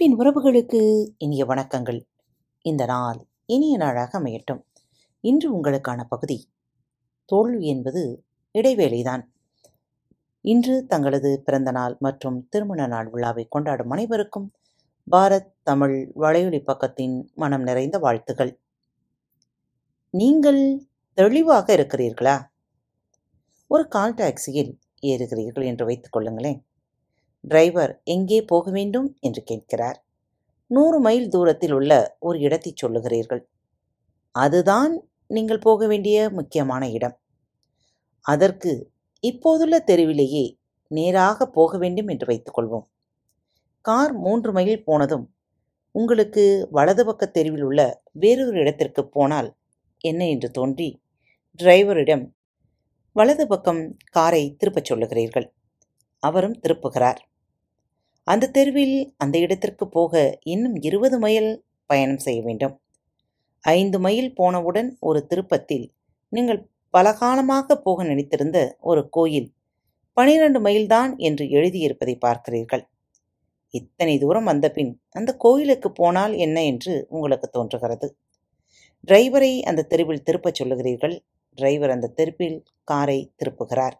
அன்பின் உறவுகளுக்கு இனிய வணக்கங்கள். இந்த நாள் இனிய நாளாக அமையட்டும். இன்று உங்களுக்கான பகுதி தோல்வி என்பது இடைவேளைதான். இன்று தங்களது பிறந்த நாள் மற்றும் திருமண நாள் விழாவை கொண்டாடும் அனைவருக்கும் பாரத் தமிழ் வலையொலி பக்கத்தின் மனம் நிறைந்த வாழ்த்துகள். நீங்கள் தெளிவாக இருக்கிறீர்களா? ஒரு கால் டாக்ஸியில் ஏறுகிறீர்கள் என்று வைத்துக் கொள்ளுங்களேன். டிரைவர் எங்கே போக வேண்டும் என்று கேட்கிறார். நூறு மைல் தூரத்தில் உள்ள ஒரு இடத்தை சொல்லுகிறீர்கள். அதுதான் நீங்கள் போக வேண்டிய முக்கியமான இடம். அதற்கு இப்போதுள்ள தெருவிலேயே நேராக போக வேண்டும் என்று வைத்துக்கொள்வோம் கார் மூன்று மைல் போனதும் உங்களுக்கு வலது பக்க தெருவில் உள்ள வேறொரு இடத்திற்கு போனால் என்ன என்று தோன்றி டிரைவரிடம் வலது பக்கம் காரை திருப்பச் சொல்லுகிறீர்கள். அவரும் திருப்புகிறார். அந்த தெருவில் அந்த இடத்திற்கு போக இன்னும் இருபது மைல் பயணம் செய்ய வேண்டும். ஐந்து மைல் போனவுடன் ஒரு திருப்பத்தில் நீங்கள் பலகாலமாக போக நினைத்திருந்த ஒரு கோயில் பனிரெண்டு மைல்தான் என்று எழுதியிருப்பதை பார்க்கிறீர்கள். இத்தனை தூரம் வந்தபின் அந்த கோயிலுக்கு போனால் என்ன என்று உங்களுக்கு தோன்றுகிறது. டிரைவரை அந்த தெருவில் திருப்பச் சொல்லுகிறீர்கள். டிரைவர் அந்த தெருவில் காரை திருப்புகிறார்.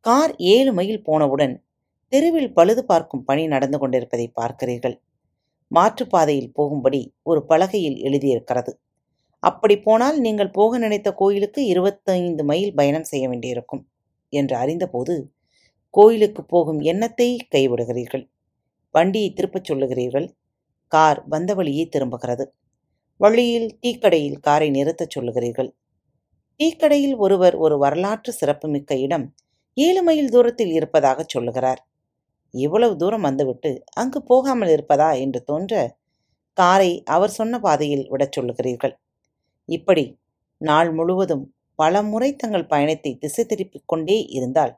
கார் ஏழு மைல் போனவுடன் தெருவில் பழுது பார்க்கும் பணி நடந்து கொண்டிருப்பதை பார்க்கிறீர்கள். மாற்றுப்பாதையில் போகும்படி ஒரு பலகையில் எழுதியிருக்கிறது. அப்படி போனால் நீங்கள் போக நினைத்த கோயிலுக்கு இருபத்தைந்து மைல் பயணம் செய்ய வேண்டியிருக்கும் என்று அறிந்தபோது கோயிலுக்கு போகும் எண்ணத்தை கைவிடுகிறீர்கள். வண்டியை திருப்பச் சொல்லுகிறீர்கள். கார் வந்த வழியே திரும்புகிறது. வழியில் டீக்கடையில் காரை நிறுத்தச் சொல்லுகிறீர்கள். டீக்கடையில் ஒருவர் ஒரு வரலாற்று சிறப்புமிக்க இடம் ஏழு மைல் தூரத்தில் இருப்பதாக சொல்லுகிறார். இவ்வளவு தூரம் வந்துவிட்டு அங்கு போகாமல் இருப்பதா என்று தோன்ற காரை அவர் சொன்ன பாதையில் விடச் சொல்லுகிறீர்கள். இப்படி நாள் முழுவதும் பல முறை தங்கள் பயணத்தை திசை திருப்பிக் கொண்டே இருந்தால்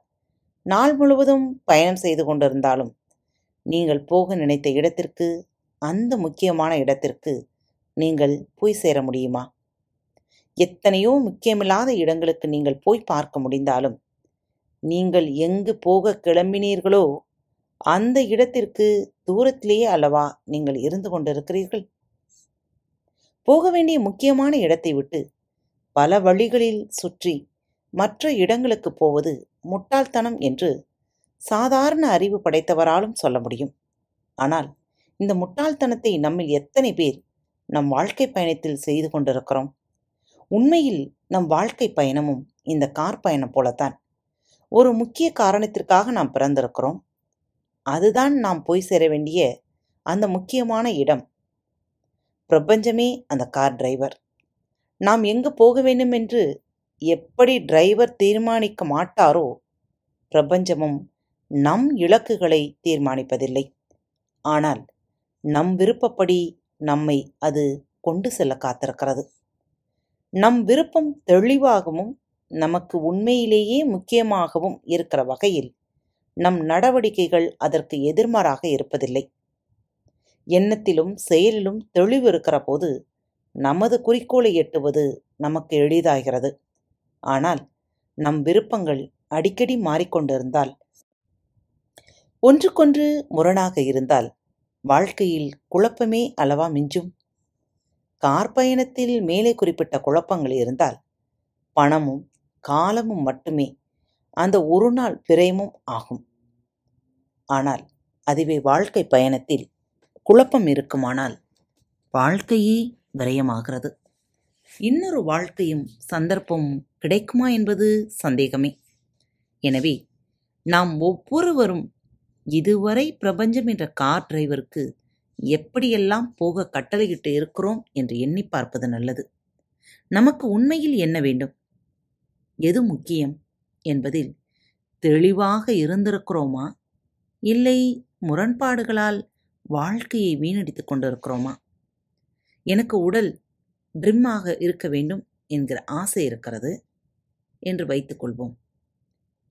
நாள் முழுவதும் பயணம் செய்து கொண்டிருந்தாலும் நீங்கள் போக நினைத்த இடத்திற்கு அந்த முக்கியமான இடத்திற்கு நீங்கள் போய் சேர முடியுமா? எத்தனையோ முக்கியமில்லாத இடங்களுக்கு நீங்கள் போய் பார்க்க முடிந்தாலும் நீங்கள் எங்கு போக கிளம்பினீர்களோ அந்த இடத்திற்கு தூரத்திலேயே அல்லவா நீங்கள் இருந்து கொண்டிருக்கிறீர்கள்? போக வேண்டிய முக்கியமான இடத்தை விட்டு பல வழிகளில் சுற்றி மற்ற இடங்களுக்கு போவது முட்டாள்தனம் என்று சாதாரண அறிவு படைத்தவராலும் சொல்ல முடியும். ஆனால் இந்த முட்டாள்தனத்தை நம்மில் எத்தனை பேர் நம் வாழ்க்கை பயணத்தில் செய்து கொண்டிருக்கிறோம்? உண்மையில் நம் வாழ்க்கை பயணமும் இந்த கார் பயணம் போலத்தான். ஒரு முக்கிய காரணத்திற்காக நாம் பிறந்திருக்கிறோம். அதுதான் நாம் போய் சேர வேண்டிய அந்த முக்கியமான இடம். பிரபஞ்சமே அந்த கார் டிரைவர். நாம் எங்கு போக வேண்டும் என்று எப்படி டிரைவர் தீர்மானிக்க மாட்டாரோ பிரபஞ்சமும் நம் இலக்குகளை தீர்மானிப்பதில்லை. ஆனால் நம் விருப்பப்படி நம்மை அது கொண்டு செல்ல காத்திருக்கிறது. நம் விருப்பம் தெளிவாகவும் நமக்கு உண்மையிலேயே முக்கியமாகவும் இருக்கிற வகையில் நம் நடவடிக்கைகள் அதற்கு எதிர்மாறாக இருப்பதில்லை. எண்ணத்திலும் செயலிலும் தெளிவு இருக்கிற போது நமது குறிக்கோளை எட்டுவது நமக்கு எளிதாகிறது. ஆனால் நம் விருப்பங்கள் அடிக்கடி மாறிக்கொண்டிருந்தால் ஒன்றுக்கொன்று முரணாக இருந்தால் வாழ்க்கையில் குழப்பமே அளவா மிஞ்சும்? கார் பயணத்தில் மேலே குறிப்பிட்ட குழப்பங்கள் இருந்தால் பணமும் காலமும் மட்டுமே அந்த ஒரு நாள் பிரேமும் ஆகும். ஆனால் அதுவே வாழ்க்கை பயணத்தில் குழப்பம் இருக்குமானால் வாழ்க்கையே விரயமாகிறது. இன்னொரு வாழ்க்கையும் சந்தர்ப்பமும் கிடைக்குமா என்பது சந்தேகமே. எனவே நாம் ஒவ்வொருவரும் இதுவரை பிரபஞ்சம் என்ற கார் டிரைவருக்கு எப்படியெல்லாம் போக கட்டளையிட்டு இருக்கிறோம் என்று எண்ணி பார்ப்பது நல்லது. நமக்கு உண்மையில் என்ன வேண்டும்? எது முக்கியம்? என்பதில் தெளிவாக இருந்திருக்கிறோமா? இல்லை முரண்பாடுகளால் வாழ்க்கையை வீணடித்துக் கொண்டிருக்கிறோமா? எனக்கு உடல் ட்ரிம்மாக இருக்க வேண்டும் என்கிற ஆசை இருக்கிறது என்று வைத்துக்கொள்வோம்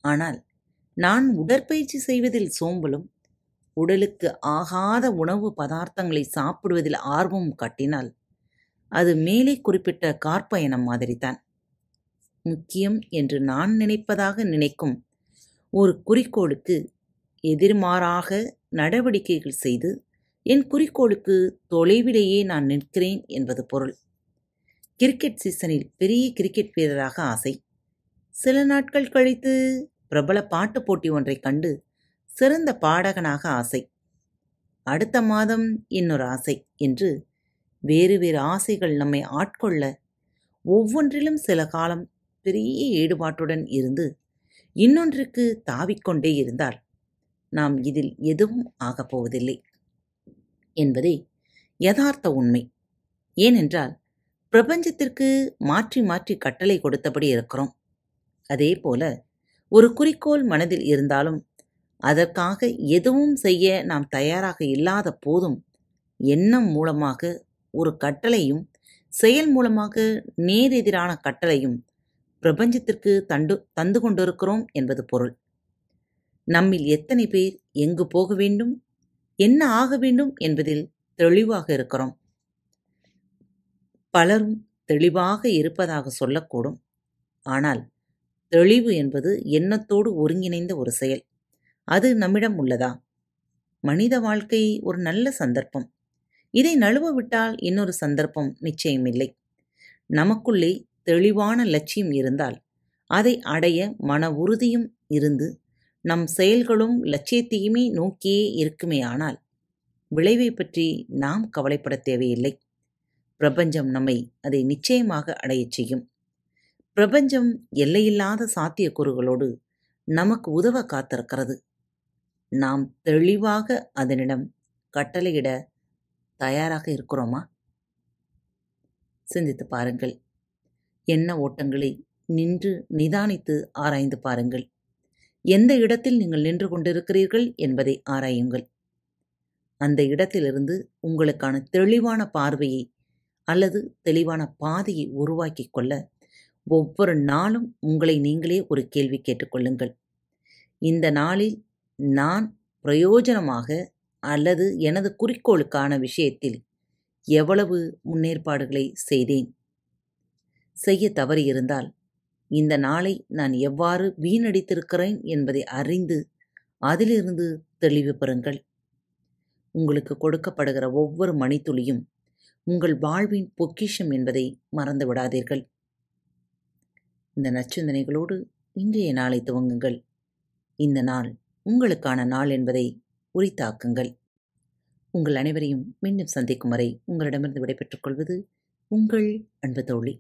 ஆனால் நான் உடற்பயிற்சி செய்வதில் சோம்பலும் உடலுக்கு ஆகாத உணவு பதார்த்தங்களை சாப்பிடுவதில் ஆர்வம் காட்டினால் அது மேலே குறிப்பிட்ட கார்பயணம் மாதிரிதான். முக்கியம் என்று நான் நினைப்பதாக நினைக்கும். ஒரு குறிக்கோளுக்கு எதிர்மாறாக நடவடிக்கைகள் செய்து என் குறிக்கோளுக்கு தொலைவிலேயே நான் நிற்கிறேன் என்பது பொருள். கிரிக்கெட் சீசனில் பெரிய கிரிக்கெட் வீரராக ஆசை. சில நாட்கள் கழித்து பிரபல பாட்டு போட்டி ஒன்றைக் கண்டு சிறந்த பாடகனாக ஆசை. அடுத்த மாதம் இன்னொரு ஆசை என்று வேறு வேறு ஆசைகள் நம்மை ஆட்கொள்ள ஒவ்வொன்றிலும் சில காலம் பெரிய ஈடுபாட்டுடன் இருந்து இன்னொன்றுக்கு தாவிக்கொண்டே இருந்தால் நாம் இதில் எதுவும் ஆகப் போவதில்லை என்பதே யதார்த்த உண்மை. ஏனென்றால் பிரபஞ்சத்திற்கு மாற்றி மாற்றி கட்டளை கொடுத்தபடி இருக்கிறோம். அதே போல ஒரு குறிக்கோள் மனதில் இருந்தாலும் அதற்காக எதுவும் செய்ய நாம் தயாராக இல்லாத போதும் எண்ணம் மூலமாக ஒரு கட்டளையும் செயல் மூலமாக நேரெதிரான கட்டளையும் பிரபஞ்சத்திற்கு தண்டு தந்து கொண்டிருக்கிறோம் என்பது பொருள். நம்மில் எத்தனை பேர் எங்கு போக வேண்டும் என்ன ஆக வேண்டும் என்பதில் தெளிவாக இருக்கிறோம். பலரும் தெளிவாக இருப்பதாக சொல்லக்கூடும். ஆனால் தெளிவு என்பது எண்ணத்தோடு ஒருங்கிணைந்த ஒரு செயல். அது நம்மிடம் உள்ளதா? மனித வாழ்க்கை ஒரு நல்ல சந்தர்ப்பம். இதை நழுவ விட்டால் இன்னொரு சந்தர்ப்பம் நிச்சயமில்லை. நமக்குள்ளே தெளிவான லட்சியம் இருந்தால் அதை அடைய மன உறுதியும் இருந்து நம் செயல்களும் லட்சியத்தையுமே நோக்கியே இருக்குமேயானால் விளைவை பற்றி நாம் கவலைப்பட தேவையில்லை. பிரபஞ்சம் நம்மை அதை நிச்சயமாக அடையச் செய்யும். பிரபஞ்சம் எல்லையில்லாத சாத்தியக்கூறுகளோடு நமக்கு உதவ காத்திருக்கிறது. நாம் தெளிவாக அதனிடம் கட்டளையிட தயாராக இருக்கிறோமா? சிந்தித்து பாருங்கள். எண்ண ஓட்டங்களை நின்று நிதானித்து ஆராய்ந்து பாருங்கள். எந்த இடத்தில் நீங்கள் நின்று கொண்டிருக்கிறீர்கள் என்பதை ஆராயுங்கள். அந்த இடத்திலிருந்து உங்களுக்கான தெளிவான பார்வையை அல்லது தெளிவான பாதையை உருவாக்கிக் கொள்ள ஒவ்வொரு நாளும் உங்களை நீங்களே ஒரு கேள்வி கேட்டுக்கொள்ளுங்கள் இந்த நாளில் நான் பிரயோஜனமாக அல்லது எனது குறிக்கோளுக்கான விஷயத்தில் எவ்வளவு முன்னேற்பாடுகளை செய்தேன்? செய்ய தவறியிருந்தால் இந்த நாளை நான் எவ்வாறு வீணடித்திருக்கிறேன் என்பதை அறிந்து அதிலிருந்து தெளிவு பெறுங்கள். உங்களுக்கு கொடுக்கப்படுகிற ஒவ்வொரு மணித்துளியும் உங்கள் வாழ்வின் பொக்கிஷம் என்பதை மறந்து விடாதீர்கள். இந்த நச்சுந்தனைகளோடு இன்றைய நாளை துவங்குங்கள். இந்த நாள் உங்களுக்கான நாள் என்பதை உரித்தாக்குங்கள். உங்கள் அனைவரையும் மீண்டும் சந்திக்கும் வரை உங்களிடமிருந்து விடைபெற்றுக் கொள்வது உங்கள் அன்பு தோழி.